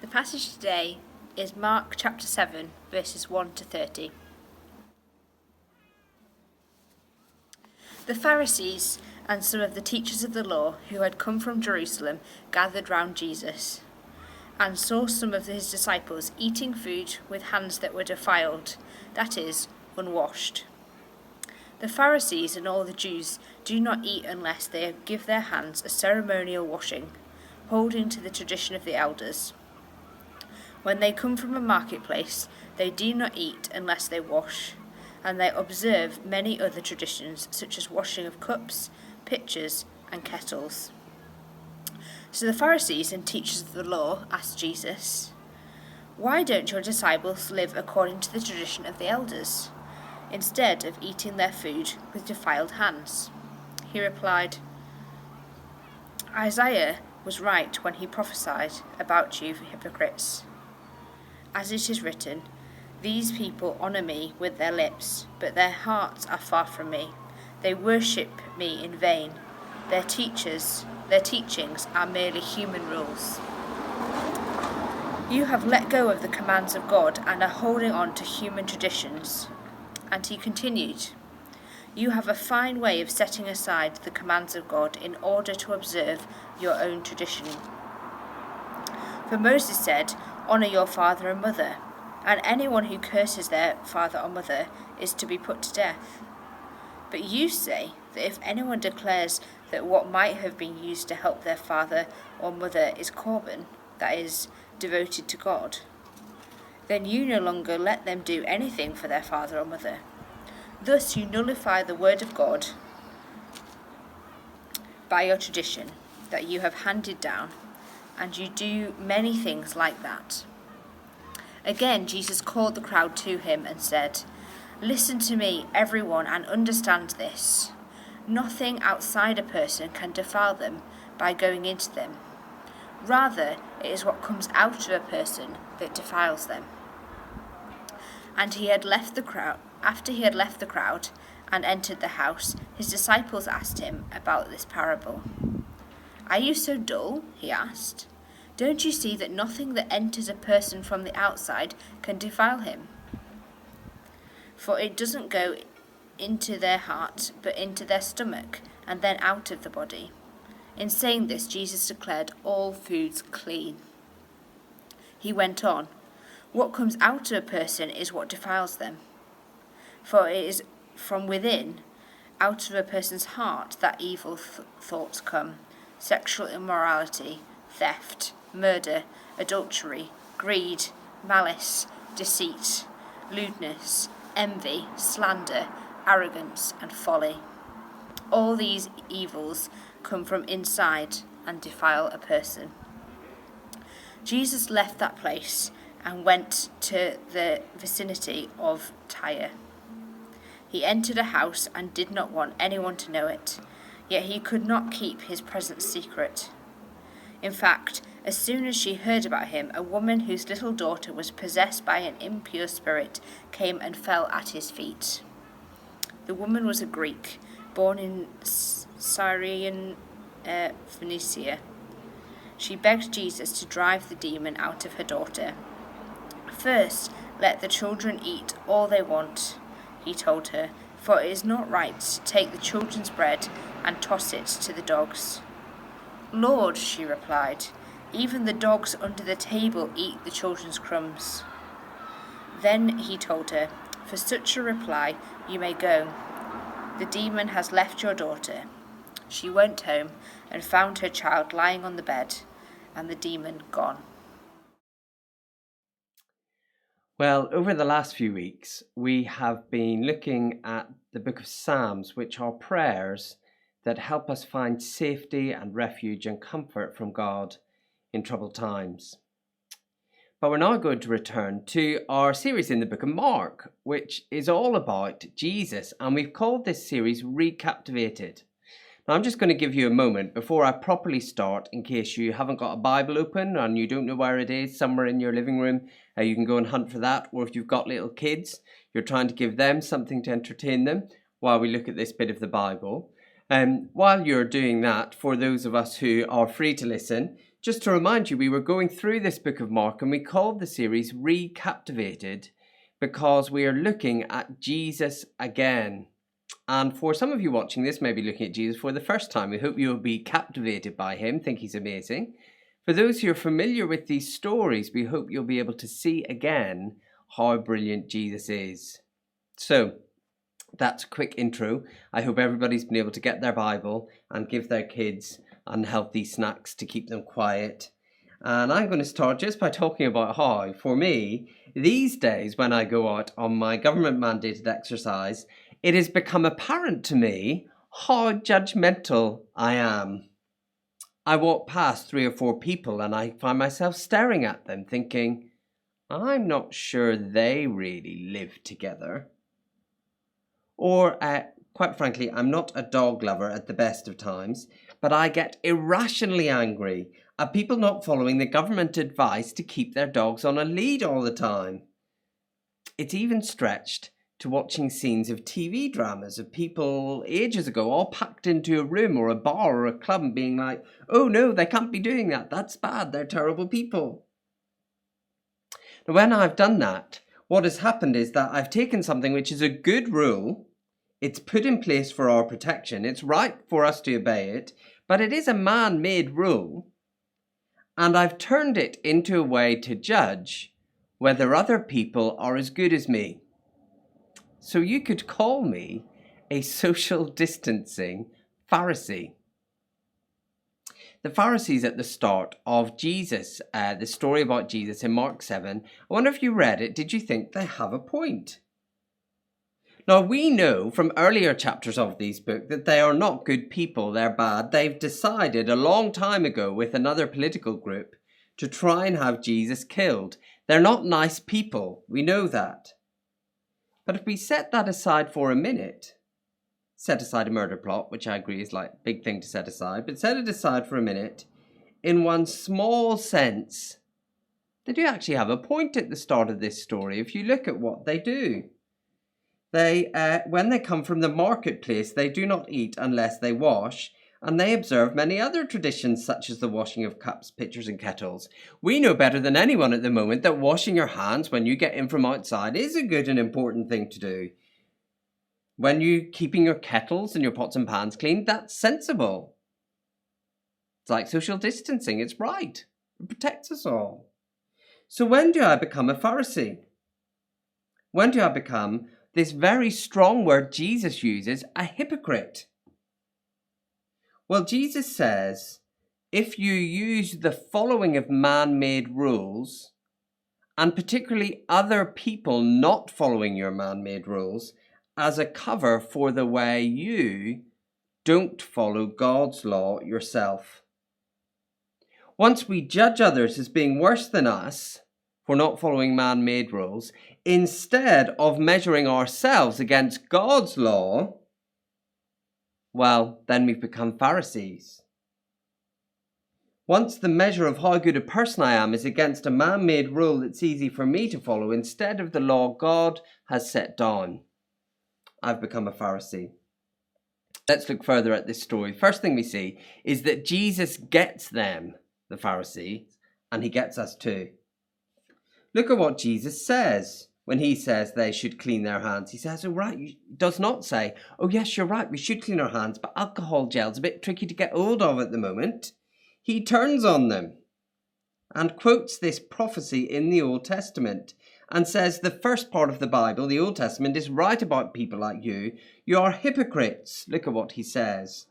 The passage today is Mark chapter 7, verses 1 to 30. The Pharisees and some of the teachers of the law who had come from Jerusalem gathered round Jesus and saw some of his disciples eating food with hands that were defiled, that is, unwashed. The Pharisees and all the Jews do not eat unless they give their hands a ceremonial washing, holding to the tradition of the elders. When they come from a marketplace, they do not eat unless they wash, and they observe many other traditions, such as washing of cups, pitchers, and kettles. So the Pharisees and teachers of the law asked Jesus, Why don't your disciples live according to the tradition of the elders, instead of eating their food with defiled hands? He replied, Isaiah was right when he prophesied about you hypocrites. As it is written, These people honour me with their lips, but their hearts are far from me. They worship me in vain. Their teachers, their teachings are merely human rules. You have let go of the commands of God and are holding on to human traditions. And he continued, You have a fine way of setting aside the commands of God in order to observe your own tradition. For Moses said, Honour your father and mother, and anyone who curses their father or mother is to be put to death. But you say that if anyone declares that what might have been used to help their father or mother is korban, that is, devoted to God, then you no longer let them do anything for their father or mother. Thus you nullify the word of God by your tradition that you have handed down and you do many things like that. Again, Jesus called the crowd to him and said, Listen to me, everyone, and understand this. Nothing outside a person can defile them by going into them. Rather, it is what comes out of a person that defiles them. And he had left the crowd. After he had left the crowd and entered the house, his disciples asked him about this parable. Are you so dull? he asked. Don't you see that nothing that enters a person from the outside can defile him? For it doesn't go into their heart, but into their stomach, and then out of the body. In saying this, Jesus declared all foods clean. He went on, What comes out of a person is what defiles them. For it is from within, out of a person's heart, that evil th- thoughts come sexual immorality, theft murder, adultery, greed, malice, deceit, lewdness, envy, slander, arrogance, and folly. All these evils come from inside and defile a person. Jesus left that place and went to the vicinity of Tyre. He entered a house and did not want anyone to know it, yet he could not keep his presence secret. In fact, as soon as she heard about him, a woman whose little daughter was possessed by an impure spirit came and fell at his feet. The woman was a Greek, born in Syrian uh, Phoenicia. She begged Jesus to drive the demon out of her daughter. First, let the children eat all they want, he told her, for it is not right to take the children's bread and toss it to the dogs. Lord, she replied, even the dogs under the table eat the children's crumbs. Then he told her, For such a reply you may go. The demon has left your daughter. She went home and found her child lying on the bed, and the demon gone. Well, over the last few weeks, we have been looking at the book of Psalms, which are prayers that help us find safety and refuge and comfort from God in troubled times. But we're now going to return to our series in the book of Mark, which is all about Jesus, and we've called this series Recaptivated. Now, I'm just going to give you a moment before I properly start, in case you haven't got a Bible open and you don't know where it is, somewhere in your living room, uh, you can go and hunt for that. Or if you've got little kids, you're trying to give them something to entertain them while we look at this bit of the Bible. Um, while you're doing that, for those of us who are free to listen, Just to remind you, we were going through this book of Mark and we called the series Recaptivated because we are looking at Jesus again. And for some of you watching this, maybe looking at Jesus for the first time, we hope you'll be captivated by him, think he's amazing. For those who are familiar with these stories, we hope you'll be able to see again how brilliant Jesus is. So, that's a quick intro. I hope everybody's been able to get their Bible and give their kids unhealthy snacks to keep them quiet. And I'm going to start just by talking about how, for me, these days when I go out on my government mandated exercise, it has become apparent to me how judgmental I am. I walk past three or four people and I find myself staring at them, thinking, I'm not sure they really live together. Or, uh, quite frankly, I'm not a dog lover at the best of times, but I get irrationally angry at people not following the government advice to keep their dogs on a lead all the time. It's even stretched to watching scenes of TV dramas of people ages ago all packed into a room or a bar or a club and being like, oh no, they can't be doing that. That's bad. They're terrible people. Now, when I've done that, what has happened is that I've taken something which is a good rule, it's put in place for our protection, it's right for us to obey it, but it is a man made rule, and I've turned it into a way to judge whether other people are as good as me. So you could call me a social distancing Pharisee. The Pharisees at the start of Jesus, uh, the story about Jesus in Mark 7, I wonder if you read it, did you think they have a point? Now, we know from earlier chapters of these books that they are not good people, they're bad. They've decided a long time ago with another political group to try and have Jesus killed. They're not nice people, we know that. But if we set that aside for a minute, set aside a murder plot, which I agree is like big thing to set aside, but set it aside for a minute, in one small sense, they do actually have a point at the start of this story if you look at what they do. They, uh, when they come from the marketplace, they do not eat unless they wash, and they observe many other traditions such as the washing of cups, pitchers, and kettles. We know better than anyone at the moment that washing your hands when you get in from outside is a good and important thing to do. When you're keeping your kettles and your pots and pans clean, that's sensible. It's like social distancing, it's right. It protects us all. So when do I become a Pharisee? When do I become this very strong word Jesus uses, a hypocrite. Well, Jesus says if you use the following of man made rules, and particularly other people not following your man made rules, as a cover for the way you don't follow God's law yourself. Once we judge others as being worse than us for not following man made rules, instead of measuring ourselves against God's law, well, then we've become Pharisees. Once the measure of how good a person I am is against a man made rule that's easy for me to follow instead of the law God has set down, I've become a Pharisee. Let's look further at this story. First thing we see is that Jesus gets them, the Pharisees, and he gets us too. Look at what Jesus says when he says they should clean their hands, he says, oh, right, he does not say, oh, yes, you're right, we should clean our hands, but alcohol gel's a bit tricky to get hold of at the moment. He turns on them and quotes this prophecy in the Old Testament and says the first part of the Bible, the Old Testament, is right about people like you. You are hypocrites. Look at what he says.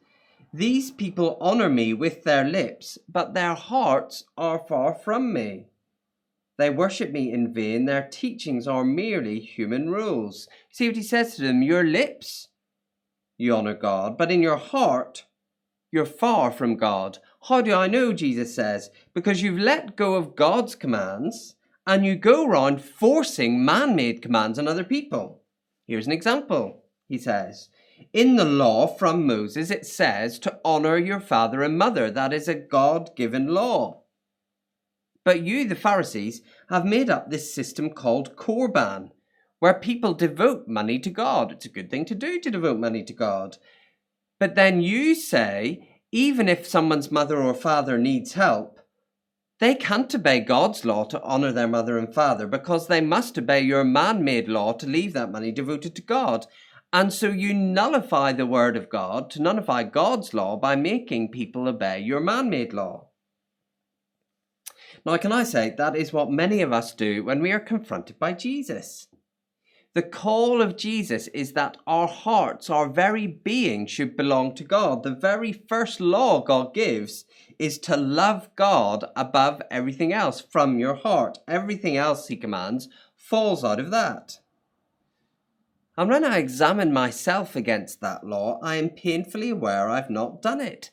These people honour me with their lips, but their hearts are far from me. They worship me in vain. Their teachings are merely human rules. See what he says to them Your lips, you honor God, but in your heart, you're far from God. How do I know? Jesus says, because you've let go of God's commands and you go around forcing man made commands on other people. Here's an example, he says. In the law from Moses, it says to honor your father and mother. That is a God given law. But you, the Pharisees, have made up this system called Korban, where people devote money to God. It's a good thing to do to devote money to God. But then you say, even if someone's mother or father needs help, They can't obey God's law to honour their mother and father because they must obey your man made law to leave that money devoted to God. And so you nullify the word of God to nullify God's law by making people obey your man made law. Now, can I say that is what many of us do when we are confronted by Jesus? The call of Jesus is that our hearts, our very being, should belong to God. The very first law God gives is to love God above everything else from your heart. Everything else He commands falls out of that. And when I examine myself against that law, I am painfully aware I've not done it.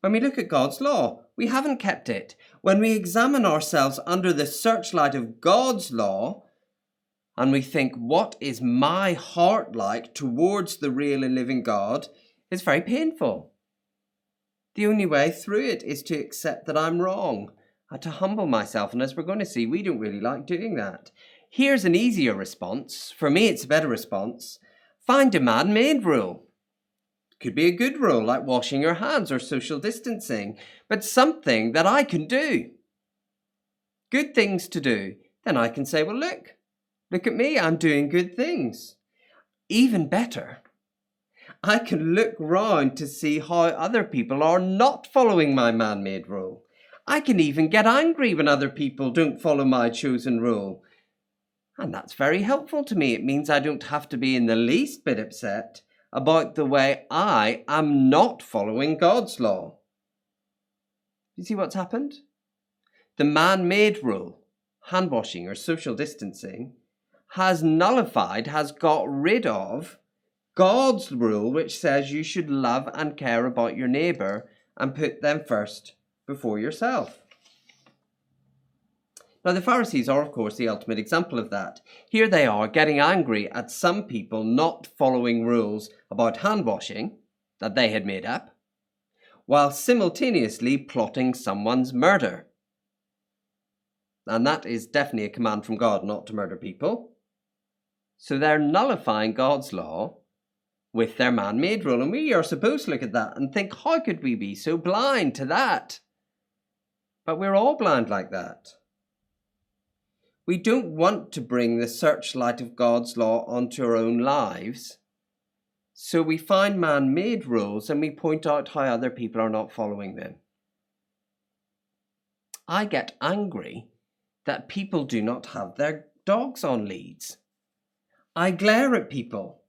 When we look at God's law, we haven't kept it. When we examine ourselves under the searchlight of God's law, and we think, what is my heart like towards the real and living God, it's very painful. The only way through it is to accept that I'm wrong and to humble myself. And as we're going to see, we don't really like doing that. Here's an easier response. For me, it's a better response. Find a man made rule. Could be a good rule like washing your hands or social distancing, but something that I can do. Good things to do. Then I can say, well, look, look at me, I'm doing good things. Even better, I can look round to see how other people are not following my man made rule. I can even get angry when other people don't follow my chosen rule. And that's very helpful to me. It means I don't have to be in the least bit upset about the way I am not following God's law. You see what's happened? The man made rule, hand washing or social distancing, has nullified, has got rid of God's rule, which says you should love and care about your neighbour and put them first before yourself. Now, the Pharisees are, of course, the ultimate example of that. Here they are getting angry at some people not following rules about hand washing that they had made up, while simultaneously plotting someone's murder. And that is definitely a command from God not to murder people. So they're nullifying God's law with their man made rule. And we are supposed to look at that and think, how could we be so blind to that? But we're all blind like that. We don't want to bring the searchlight of God's law onto our own lives. So we find man made rules and we point out how other people are not following them. I get angry that people do not have their dogs on leads. I glare at people.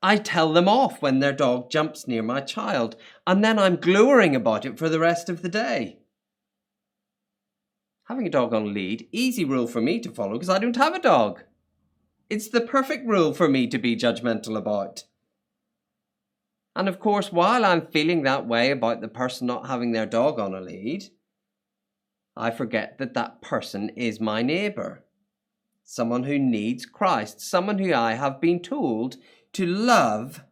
I tell them off when their dog jumps near my child, and then I'm glowering about it for the rest of the day having a dog on lead, easy rule for me to follow because I don't have a dog. It's the perfect rule for me to be judgmental about. And of course, while I'm feeling that way about the person not having their dog on a lead, I forget that that person is my neighbour. Someone who needs Christ, someone who I have been told to love,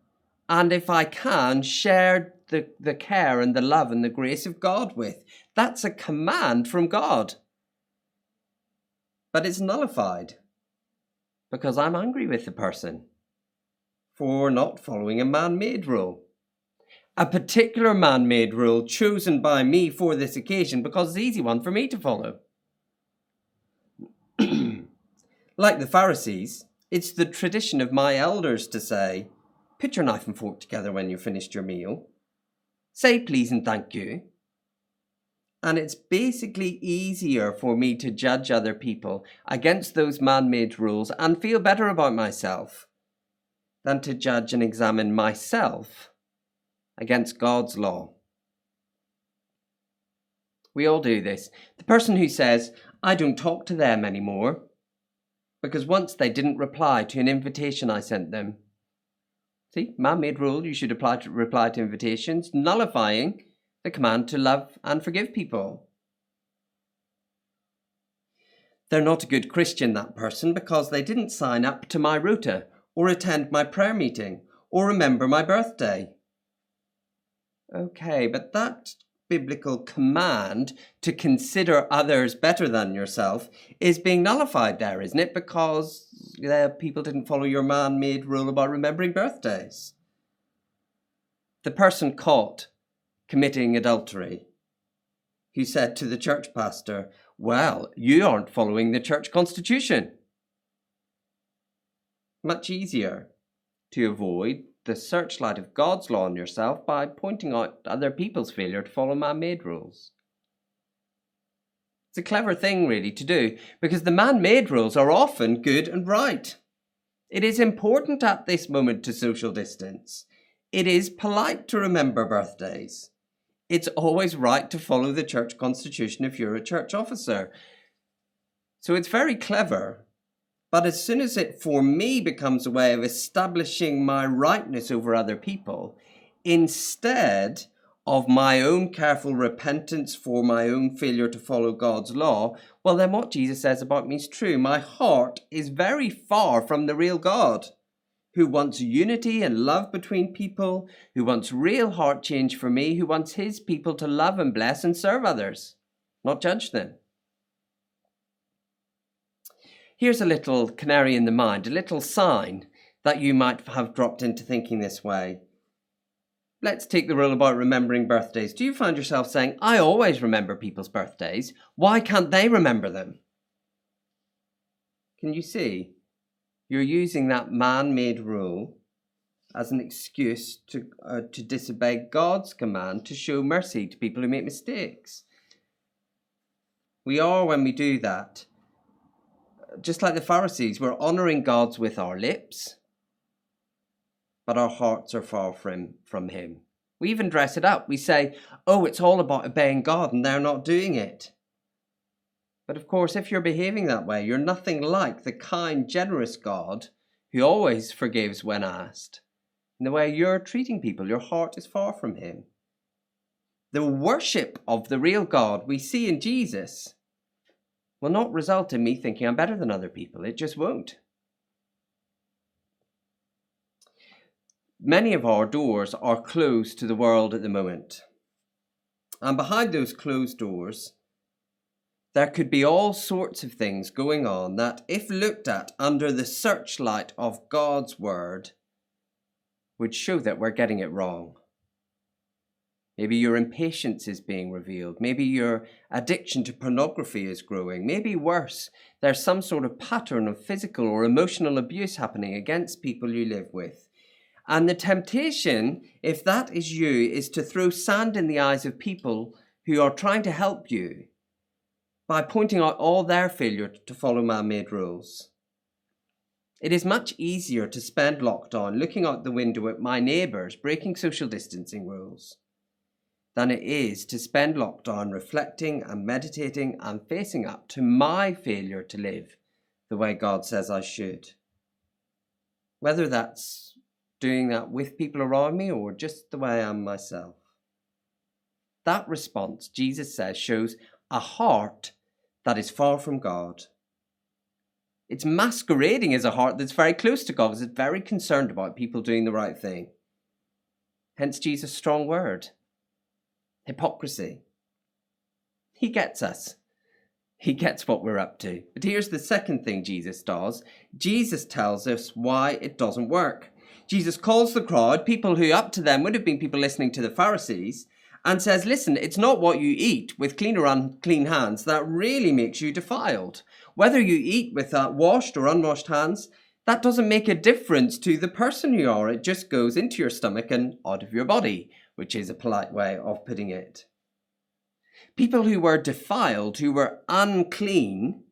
and if I can, share the, the care and the love and the grace of God with. That's a command from God but it's nullified because I'm angry with the person for not following a man made rule. A particular man made rule chosen by me for this occasion because it's an easy one for me to follow. like the Pharisees, it's the tradition of my elders to say, Put your knife and fork together when you've finished your meal. Say please and thank you and it's basically easier for me to judge other people against those man made rules and feel better about myself than to judge and examine myself against God's law. We all do this. The person who says, I don't talk to them anymore because once they didn't reply to an invitation I sent them. See, man made rule, you should apply to, reply to invitations, nullifying the command to love and forgive people. They're not a good Christian, that person, because they didn't sign up to my rota, or attend my prayer meeting, or remember my birthday. Okay, but that biblical command to consider others better than yourself is being nullified there, isn't it? Because uh, people didn't follow your man made rule about remembering birthdays. The person caught committing adultery. he said to the church pastor, Well, you aren't following the church constitution. Much easier to avoid the searchlight of God's law on yourself by pointing out other people's failure to follow man made rules. It's a clever thing, really, to do because the man made rules are often good and right. It is important at this moment to social distance. It is polite to remember birthdays. It's always right to follow the church constitution if you're a church officer. So it's very clever. But as soon as it, for me, becomes a way of establishing my rightness over other people, instead of my own careful repentance for my own failure to follow God's law, well, then what Jesus says about me is true. My heart is very far from the real God, who wants unity and love between people, who wants real heart change for me, who wants his people to love and bless and serve others, not judge them. Here's a little canary in the mind, a little sign that you might have dropped into thinking this way. Let's take the rule about remembering birthdays. Do you find yourself saying, I always remember people's birthdays. Why can't they remember them? Can you see? You're using that man made rule as an excuse to, uh, to disobey God's command to show mercy to people who make mistakes. We are, when we do that, just like the Pharisees, we're honoring God's with our lips, but our hearts are far from, from Him. We even dress it up. We say, oh, it's all about obeying God, and they're not doing it. But of course, if you're behaving that way, you're nothing like the kind, generous God who always forgives when asked. In the way you're treating people, your heart is far from Him. The worship of the real God we see in Jesus will not result in me thinking I'm better than other people. It just won't. Many of our doors are closed to the world at the moment. And behind those closed doors, there could be all sorts of things going on that, if looked at under the searchlight of God's Word, would show that we're getting it wrong. Maybe your impatience is being revealed. Maybe your addiction to pornography is growing. Maybe worse, there's some sort of pattern of physical or emotional abuse happening against people you live with. And the temptation, if that is you, is to throw sand in the eyes of people who are trying to help you by pointing out all their failure to follow man made rules. It is much easier to spend lockdown looking out the window at my neighbours breaking social distancing rules than it is to spend lockdown reflecting and meditating and facing up to my failure to live the way God says I should. Whether that's doing that with people around me or just the way I am myself. That response, Jesus says, shows a heart that is far from God. It's masquerading as a heart that's very close to God, it's very concerned about people doing the right thing. Hence Jesus' strong word hypocrisy. He gets us. He gets what we're up to. But here's the second thing Jesus does Jesus tells us why it doesn't work. Jesus calls the crowd, people who up to them would have been people listening to the Pharisees, and says, Listen, it's not what you eat with clean or unclean hands that really makes you defiled. Whether you eat with uh, washed or unwashed hands, that doesn't make a difference to the person you are. It just goes into your stomach and out of your body, which is a polite way of putting it. People who were defiled, who were unclean,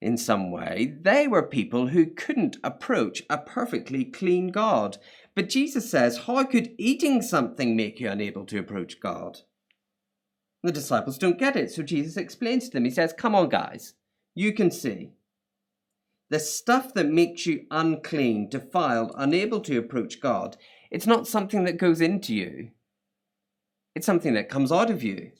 in some way, they were people who couldn't approach a perfectly clean God. But Jesus says, How could eating something make you unable to approach God? The disciples don't get it, so Jesus explains to them. He says, Come on, guys, you can see. The stuff that makes you unclean, defiled, unable to approach God, it's not something that goes into you, it's something that comes out of you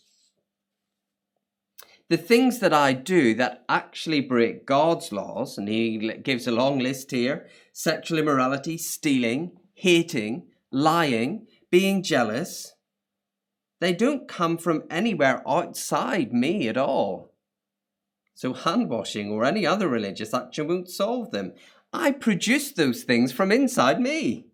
the things that I do that actually break God's laws, and he gives a long list here sexual immorality, stealing, hating, lying, being jealous, they don't come from anywhere outside me at all. So, hand washing or any other religious action won't solve them. I produce those things from inside me.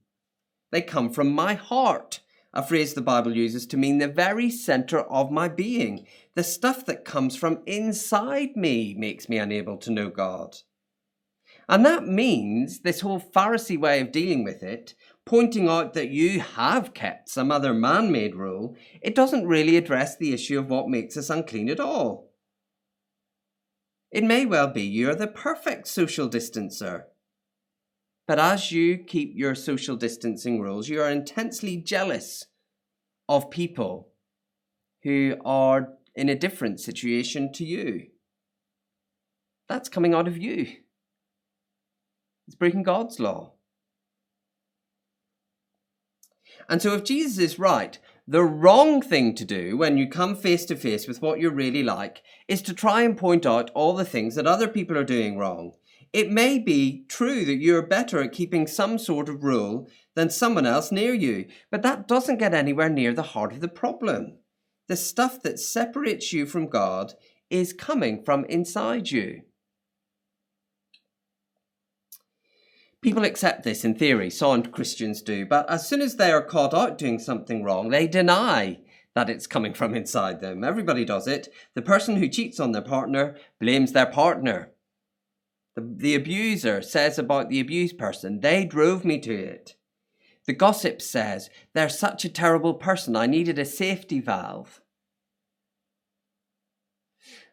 They come from my heart, a phrase the Bible uses to mean the very center of my being. The stuff that comes from inside me makes me unable to know God. And that means this whole Pharisee way of dealing with it, pointing out that you have kept some other man made rule, it doesn't really address the issue of what makes us unclean at all. It may well be you're the perfect social distancer. But as you keep your social distancing rules, you are intensely jealous of people who are in a different situation to you. That's coming out of you. It's breaking God's law. And so, if Jesus is right, the wrong thing to do when you come face to face with what you're really like is to try and point out all the things that other people are doing wrong. It may be true that you're better at keeping some sort of rule than someone else near you, but that doesn't get anywhere near the heart of the problem. The stuff that separates you from God is coming from inside you. People accept this in theory, some Christians do, but as soon as they are caught out doing something wrong, they deny that it's coming from inside them. Everybody does it. The person who cheats on their partner blames their partner. The, the abuser says about the abused person, they drove me to it. The gossip says, they're such a terrible person, I needed a safety valve.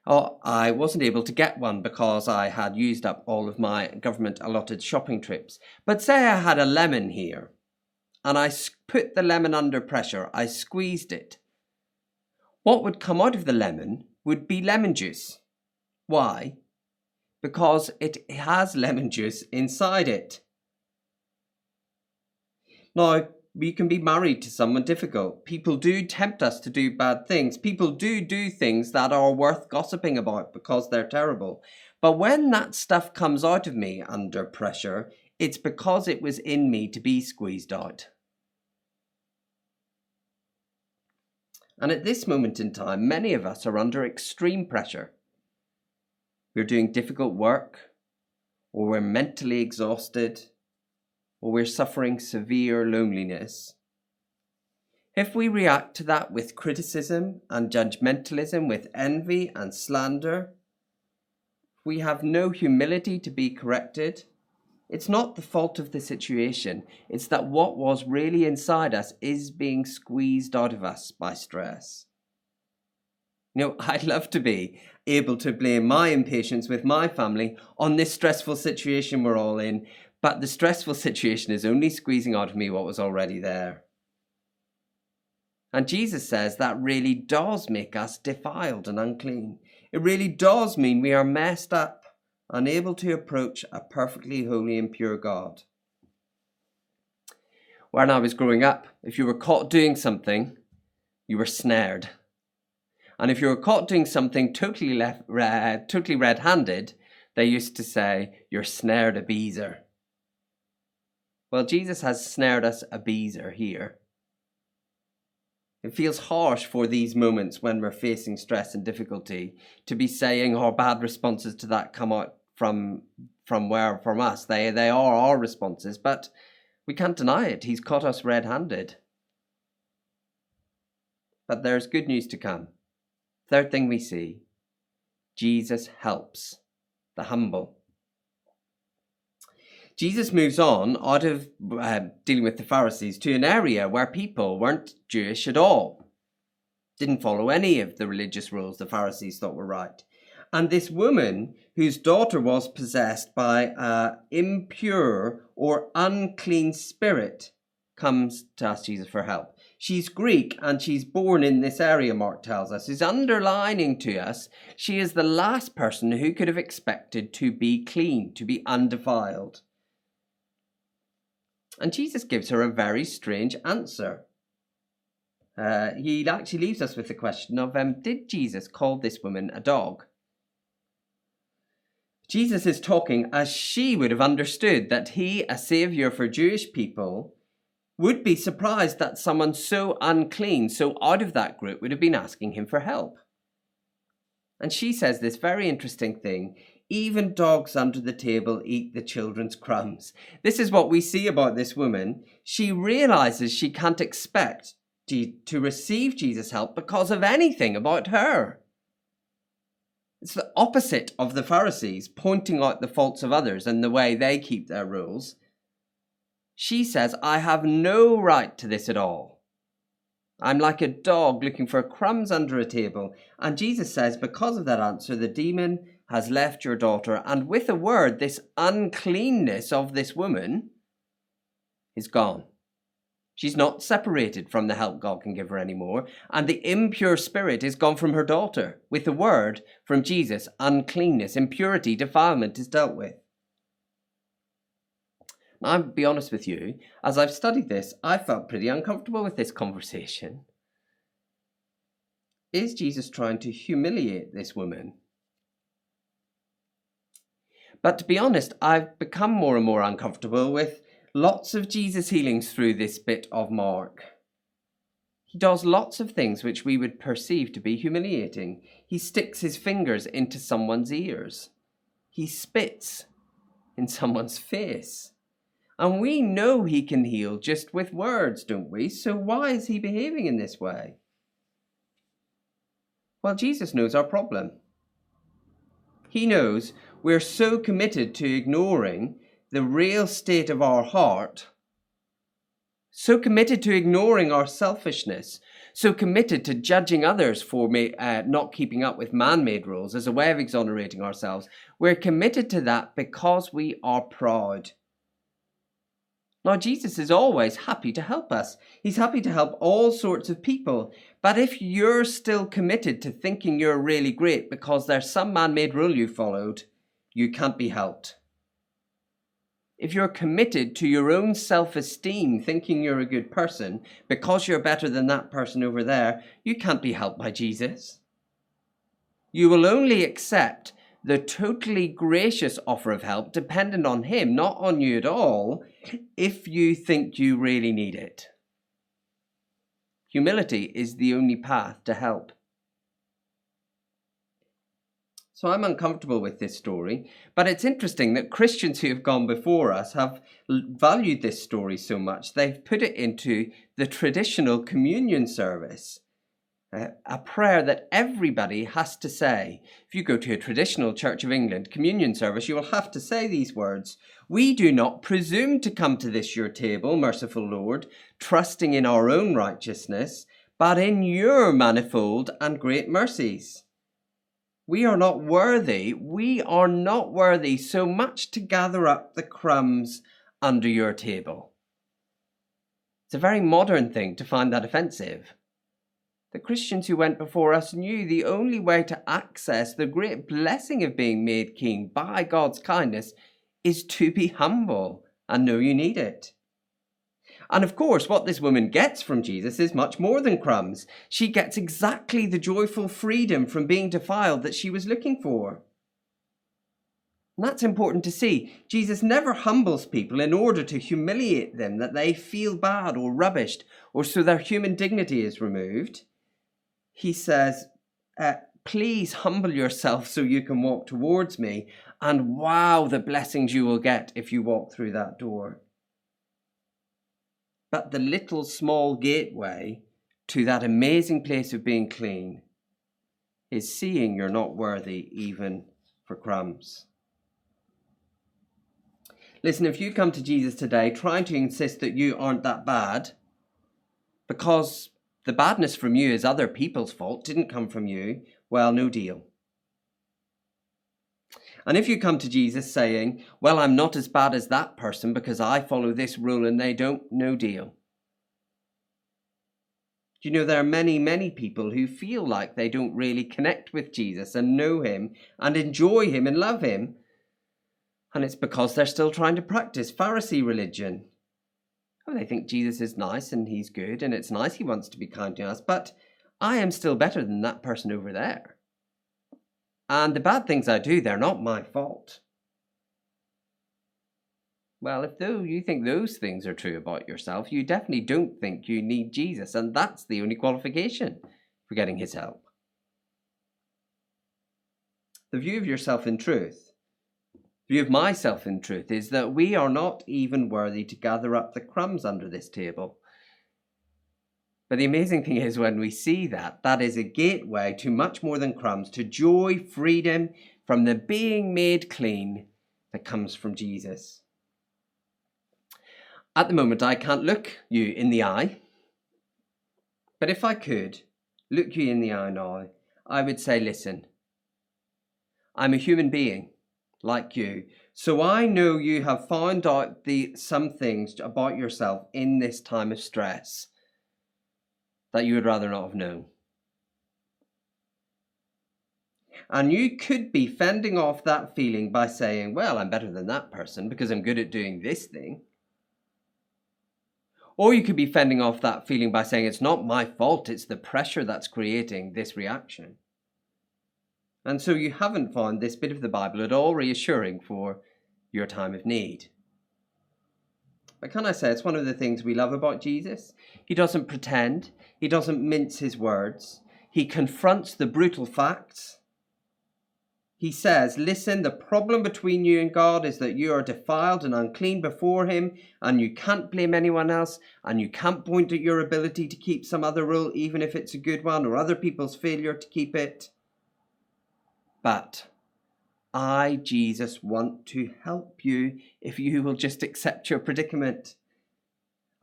Oh, I wasn't able to get one because I had used up all of my government allotted shopping trips. But say I had a lemon here and I put the lemon under pressure, I squeezed it. What would come out of the lemon would be lemon juice. Why? Because it has lemon juice inside it. Now, we can be married to someone difficult. People do tempt us to do bad things. People do do things that are worth gossiping about because they're terrible. But when that stuff comes out of me under pressure, it's because it was in me to be squeezed out. And at this moment in time, many of us are under extreme pressure. We're doing difficult work, or we're mentally exhausted, or we're suffering severe loneliness, if we react to that with criticism and judgmentalism, with envy and slander, we have no humility to be corrected, it's not the fault of the situation, it's that what was really inside us is being squeezed out of us by stress. You know, I'd love to be able to blame my impatience with my family on this stressful situation we're all in, but the stressful situation is only squeezing out of me what was already there. And Jesus says that really does make us defiled and unclean. It really does mean we are messed up, unable to approach a perfectly holy and pure God. When I was growing up, if you were caught doing something, you were snared. And if you were caught doing something totally left, totally red-handed, they used to say, "You're snared a beezer." Well, Jesus has snared us a beezer here. It feels harsh for these moments when we're facing stress and difficulty to be saying our bad responses to that come out from from where from us. They they are our responses, but we can't deny it. He's caught us red-handed. But there's good news to come. Third thing we see, Jesus helps the humble. Jesus moves on out of uh, dealing with the Pharisees to an area where people weren't Jewish at all, didn't follow any of the religious rules the Pharisees thought were right. And this woman, whose daughter was possessed by an impure or unclean spirit, comes to ask Jesus for help. She's Greek and she's born in this area, Mark tells us. Is underlining to us she is the last person who could have expected to be clean, to be undefiled. And Jesus gives her a very strange answer. Uh, he actually leaves us with the question of um, Did Jesus call this woman a dog? Jesus is talking as she would have understood that he, a saviour for Jewish people, would be surprised that someone so unclean, so out of that group, would have been asking him for help. And she says this very interesting thing even dogs under the table eat the children's crumbs. This is what we see about this woman. She realizes she can't expect to receive Jesus' help because of anything about her. It's the opposite of the Pharisees pointing out the faults of others and the way they keep their rules. She says, I have no right to this at all. I'm like a dog looking for crumbs under a table. And Jesus says, because of that answer, the demon has left your daughter. And with a word, this uncleanness of this woman is gone. She's not separated from the help God can give her anymore, and the impure spirit is gone from her daughter. With the word from Jesus, uncleanness, impurity, defilement is dealt with. I'll be honest with you, as I've studied this, I felt pretty uncomfortable with this conversation. Is Jesus trying to humiliate this woman? But to be honest, I've become more and more uncomfortable with lots of Jesus healings through this bit of Mark. He does lots of things which we would perceive to be humiliating. He sticks his fingers into someone's ears. He spits in someone's face. And we know he can heal just with words, don't we? So why is he behaving in this way? Well, Jesus knows our problem. He knows we're so committed to ignoring the real state of our heart, so committed to ignoring our selfishness, so committed to judging others for uh, not keeping up with man made rules as a way of exonerating ourselves, we're committed to that because we are proud. Now, Jesus is always happy to help us. He's happy to help all sorts of people. But if you're still committed to thinking you're really great because there's some man made rule you followed, you can't be helped if you're committed to your own self esteem, thinking you're a good person, because you're better than that person over there, you can't be helped by Jesus. You will only accept the totally gracious offer of help dependent on Him, not on you at all, if you think you really need it. Humility is the only path to help. So I'm uncomfortable with this story. But it's interesting that Christians who have gone before us have valued this story so much, they've put it into the traditional communion service. A prayer that everybody has to say. If you go to a traditional Church of England communion service, you will have to say these words We do not presume to come to this your table, merciful Lord, trusting in our own righteousness, but in your manifold and great mercies. We are not worthy, we are not worthy so much to gather up the crumbs under your table. It's a very modern thing to find that offensive. The Christians who went before us knew the only way to access the great blessing of being made king by God's kindness is to be humble and know you need it. And of course, what this woman gets from Jesus is much more than crumbs. She gets exactly the joyful freedom from being defiled that she was looking for. And that's important to see. Jesus never humbles people in order to humiliate them, that they feel bad or rubbished, or so their human dignity is removed. He says, uh, Please humble yourself so you can walk towards me, and wow, the blessings you will get if you walk through that door but the little small gateway to that amazing place of being clean is seeing you're not worthy even for crumbs. Listen, if you come to Jesus today trying to insist that you aren't that bad, because the badness from you is other people's fault, didn't come from you, well, no deal. And if you come to Jesus saying, Well, I'm not as bad as that person because I follow this rule and they don't, no deal. Do you know there are many, many people who feel like they don't really connect with Jesus and know him and enjoy him and love him? And it's because they're still trying to practice Pharisee religion. They think Jesus is nice and he's good and it's nice he wants to be kind to us, but I am still better than that person over there. And the bad things I do, they're not my fault. Well, if though you think those things are true about yourself, you definitely don't think you need Jesus, and that's the only qualification for getting his help. The view of yourself in truth, view of myself in truth, is that we are not even worthy to gather up the crumbs under this table. But the amazing thing is, when we see that, that is a gateway to much more than crumbs, to joy, freedom from the being made clean that comes from Jesus. At the moment, I can't look you in the eye. But if I could look you in the eye now, I would say, listen, I'm a human being like you. So I know you have found out the some things about yourself in this time of stress that you would rather not have known. And you could be fending off that feeling by saying, Well, I'm better than that person because I'm good at doing this thing. Or you could be fending off that feeling by saying, It's not my fault, it's the pressure that's creating this reaction. And so you haven't found this bit of the Bible at all reassuring for your time of need. But can I say, it's one of the things we love about Jesus? He doesn't pretend, he doesn't mince his words, he confronts the brutal facts. He says, Listen, the problem between you and God is that you are defiled and unclean before Him, and you can't blame anyone else, and you can't point at your ability to keep some other rule, even if it's a good one, or other people's failure to keep it. But I, Jesus, want to help you if you will just accept your predicament.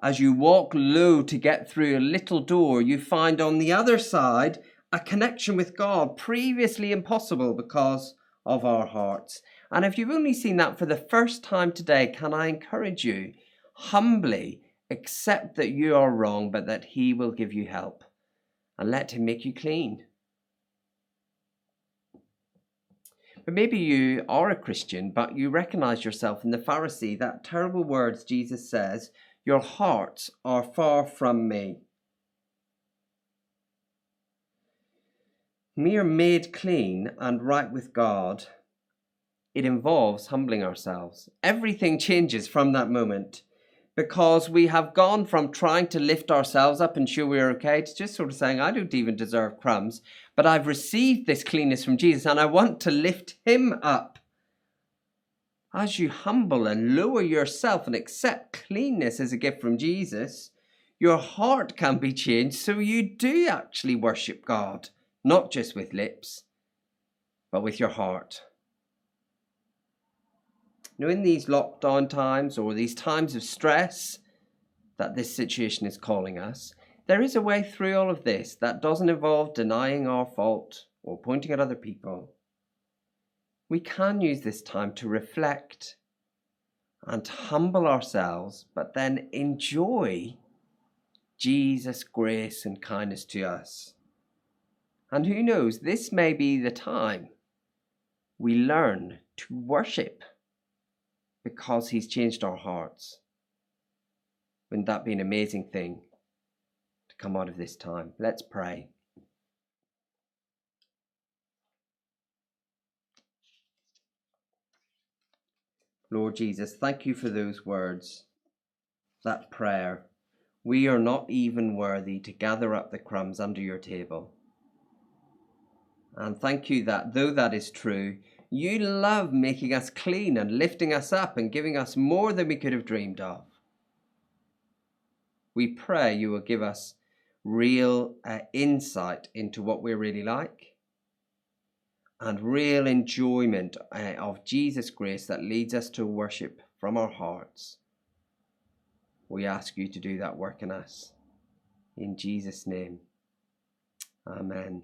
As you walk low to get through a little door, you find on the other side a connection with God previously impossible because of our hearts. And if you've only seen that for the first time today, can I encourage you humbly accept that you are wrong, but that He will give you help and let Him make you clean? But maybe you are a Christian, but you recognize yourself in the Pharisee, that terrible words Jesus says, Your hearts are far from me. Mere made clean and right with God, it involves humbling ourselves. Everything changes from that moment because we have gone from trying to lift ourselves up and show we're okay to just sort of saying, I don't even deserve crumbs, but I've received this cleanness from Jesus and I want to lift him up. As you humble and lower yourself and accept cleanness as a gift from Jesus, your heart can be changed so you do actually worship God, not just with lips, but with your heart. Now, in these lockdown times or these times of stress that this situation is calling us, there is a way through all of this that doesn't involve denying our fault or pointing at other people. We can use this time to reflect and humble ourselves, but then enjoy Jesus' grace and kindness to us. And who knows, this may be the time we learn to worship because He's changed our hearts. Wouldn't that be an amazing thing to come out of this time? Let's pray. Lord Jesus, thank you for those words, that prayer. We are not even worthy to gather up the crumbs under your table. And thank you that though that is true, you love making us clean and lifting us up and giving us more than we could have dreamed of. We pray you will give us real uh, insight into what we're really like and real enjoyment uh, of Jesus' grace that leads us to worship from our hearts. We ask you to do that work in us. In Jesus' name, Amen.